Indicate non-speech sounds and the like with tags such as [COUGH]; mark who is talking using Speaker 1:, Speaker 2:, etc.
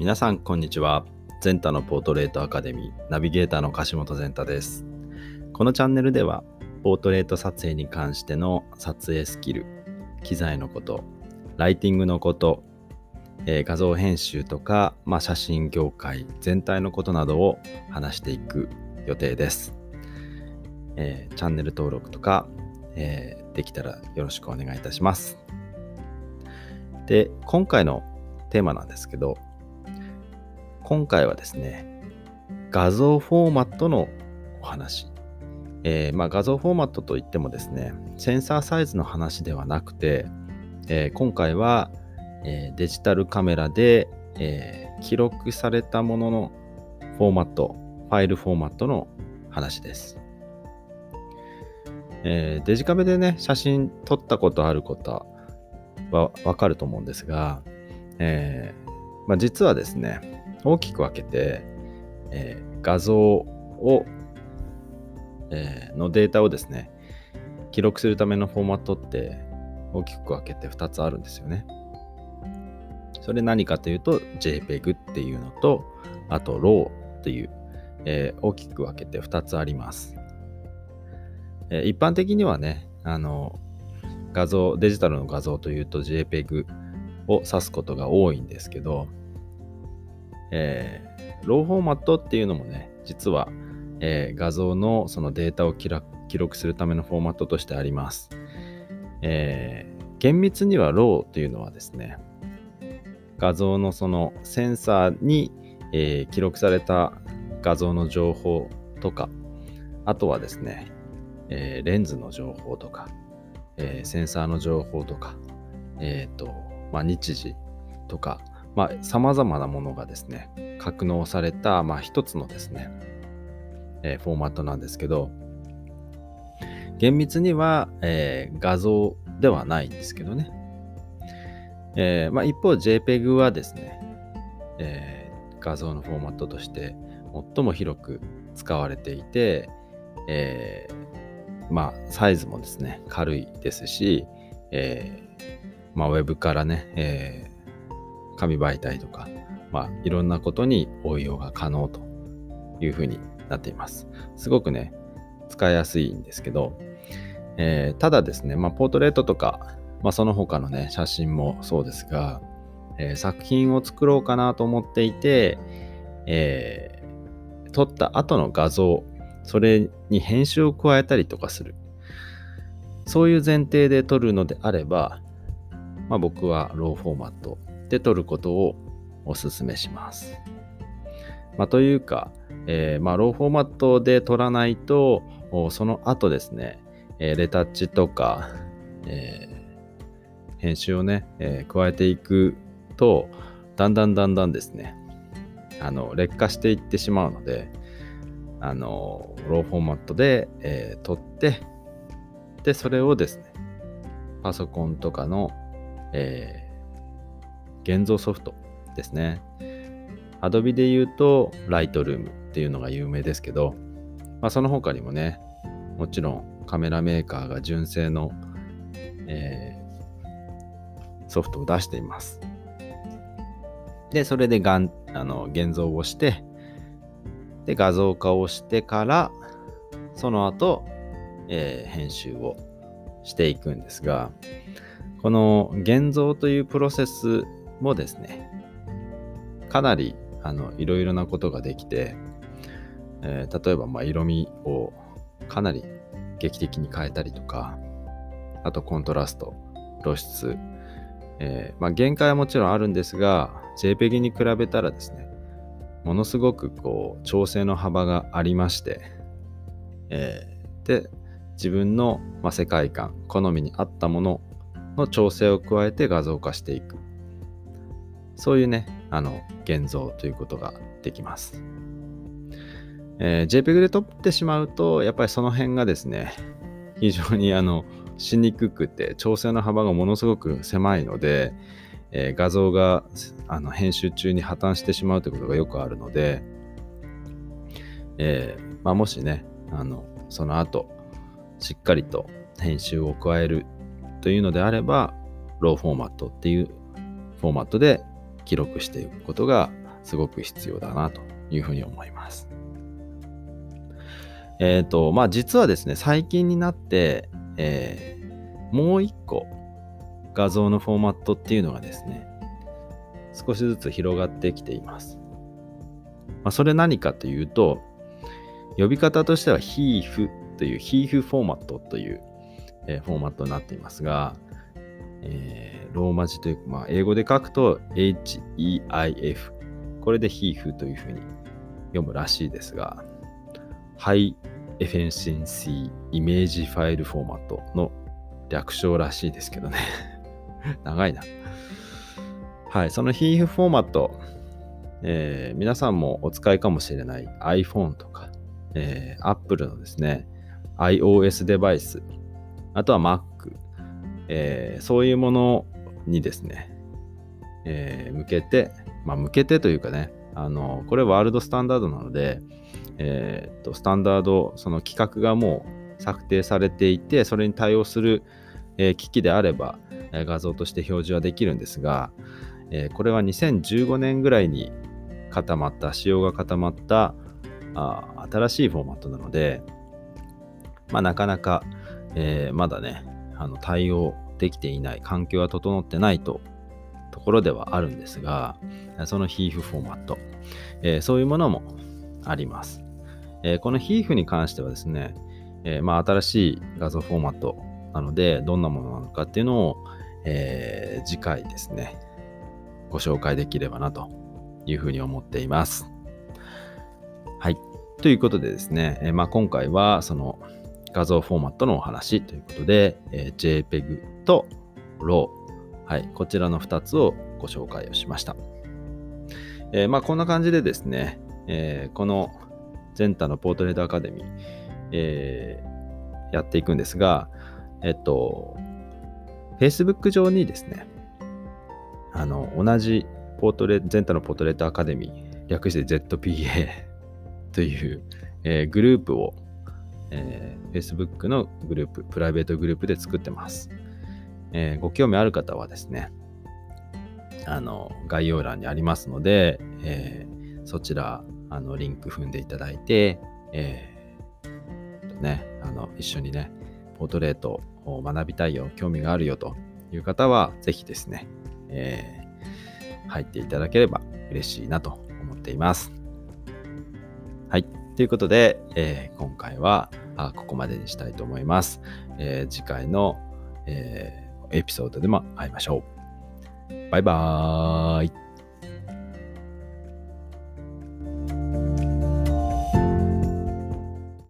Speaker 1: 皆さんこんにちはゼンタのポートレートアカデミーナビゲーターの樫本ゼンタですこのチャンネルではポートレート撮影に関しての撮影スキル機材のことライティングのことえー、画像編集とか、まあ、写真業界全体のことなどを話していく予定です。えー、チャンネル登録とか、えー、できたらよろしくお願いいたします。で、今回のテーマなんですけど、今回はですね、画像フォーマットのお話。えー、まあ、画像フォーマットといってもですね、センサーサイズの話ではなくて、えー、今回は、えー、デジタルカメラで、え記録されたもののフォーマット、ファイルフォーマットの話です。え、デジカメでね、写真撮ったことあることはわかると思うんですが、え、まあ、実はですね、大きく分けて、えー、画像を、えのデータをですね、記録するためのフォーマットって大きく分けて2つあるんですよね。それ何かというと JPEG っていうのと、あと RAW っていう、えー、大きく分けて2つあります。えー、一般的にはね、あの、画像、デジタルの画像というと JPEG を指すことが多いんですけど、えー、ローフォーマットっていうのもね、実は、えー、画像のそのデータを記録するためのフォーマットとしてあります。えー、厳密にはローっていうのはですね、画像のそのセンサーに、えー、記録された画像の情報とか、あとはですね、えー、レンズの情報とか、えー、センサーの情報とか、えっ、と、まあ、日時とか、まあ、様々なものがですね、格納された、まあ、一つのですね、えフォーマットなんですけど、厳密には、え画像ではないんですけどね。えまあ、一方 JPEG はですね、え画像のフォーマットとして最も広く使われていて、え、まあ、サイズもですね、軽いですし、え、まあ、ウェブからね、え、紙媒体とか、まあ、いろんなことに応用が可能というふうになっています。すごくね、使いやすいんですけど、えー、ただですね、まあ、ポートレートとか、まあ、その他のね、写真もそうですが、えー、作品を作ろうかなと思っていて、え撮った後の画像、それに編集を加えたりとかする。そういう前提で撮るのであれば、まあ、僕はローフォーマットで撮ることをお勧めします。まあ、というか、えー、まあ、ローフォーマットで撮らないと、その後ですね、えー、レタッチとか、えー、編集をね、え加えていくと、だんだんだんだんですね、あの劣化していってしまうので、あのローフォーマットで、えー、撮って、で、それをですね、パソコンとかの、え、現像ソフトですね。Adobe で言うと Lightroom っていうのが有名ですけど、まあ、その他にもね、もちろんカメラメーカーが純正の、えー、ソフトを出しています。で、それでがんあの現像をして、で、画像化をしてから、その後、えー、編集をしていくんですが、この現像というプロセスもですね、かなりあのいろいろなことができて、えー、例えばま色味をかなり劇的に変えたりとか、あとコントラスト、露出、えー、まあ、限界はもちろんあるんですが、JPEG に比べたらですね、ものすごくこう調整の幅がありまして、えー、で、自分の、ま、世界観、好みに合ったものの調整を加えて画像化していく。そういうね、あの、現像ということができます。えー、JPEG で撮ってしまうと、やっぱりその辺がですね、非常にあの、しにくくて、調整の幅がものすごく狭いので、えー、画像があの編集中に破綻してしまうということがよくあるので、えー、まあ、もしね、あの、その後、しっかりと編集を加えるというのであれば、ローフォーマットっていうフォーマットで記録していくことがすごく必要だなというふうに思います。えっ、ー、と、まあ実はですね、最近になって、えー、もう一個画像のフォーマットっていうのがですね、少しずつ広がってきています。まあ、それ何かというと、呼び方としては HEIF という HEIF フォーマットという、え、フォーマットになっていますが、えー、ローマ字というか、まあ、英語で書くと HEIF。これで HEIF というふうに読むらしいですが、High Efficiency Image File Format の略称らしいですけどね [LAUGHS] 長いな。はい、その HEIF フォーマット、えー、皆さんもお使いかもしれない iPhone とか、えー、Apple のですね、iOS デバイス、あとは Mac、えー、そういうものにですね、えー、向けて、まあ、向けてというかね、あの、これワールドスタンダードなので、えー、っと、スタンダード、その規格がもう策定されていて、それに対応する、えー、機器であれば、え画像として表示はできるんですが、えこれは2015年ぐらいに固まった、仕様が固まったあ新しいフォーマットなので、まあ、なかなか、え、まだね、あの対応できていない、環境が整ってないとところではあるんですが、その HEIF フォーマット、えー、そういうものもあります。えー、この HEIF に関してはですね、えー、まあ、新しい画像フォーマットなので、どんなものなのかっていうのを、え次回ですね、ご紹介できればなというふうに思っています。はい。ということでですね、えまあ、今回はその画像フォーマットのお話ということで、え JPEG と RAW、はい、こちらの2つをご紹介をしました。えー、まあ、こんな感じでですね、えー、このゼンタのポートレートアカデミー、えー、やっていくんですが、えっと、Facebook 上にですね、あの、同じポートレゼンタのポートレートアカデミー、略して ZPA [LAUGHS] という、えー、グループを、えー、Facebook のグループ、プライベートグループで作ってます。えー、ご興味ある方はですね、あの、概要欄にありますので、えー、そちら、あの、リンク踏んでいただいて、えー、ね、あの、一緒にね、ポートレートを学びたいよ、興味があるよという方は、ぜひですね、えー、入っていただければ嬉しいなと思っています。はい。ということで、えー、今回はあここまでにしたいと思います。えー、次回の、えー、エピソードでも会いましょう。バイバーイ。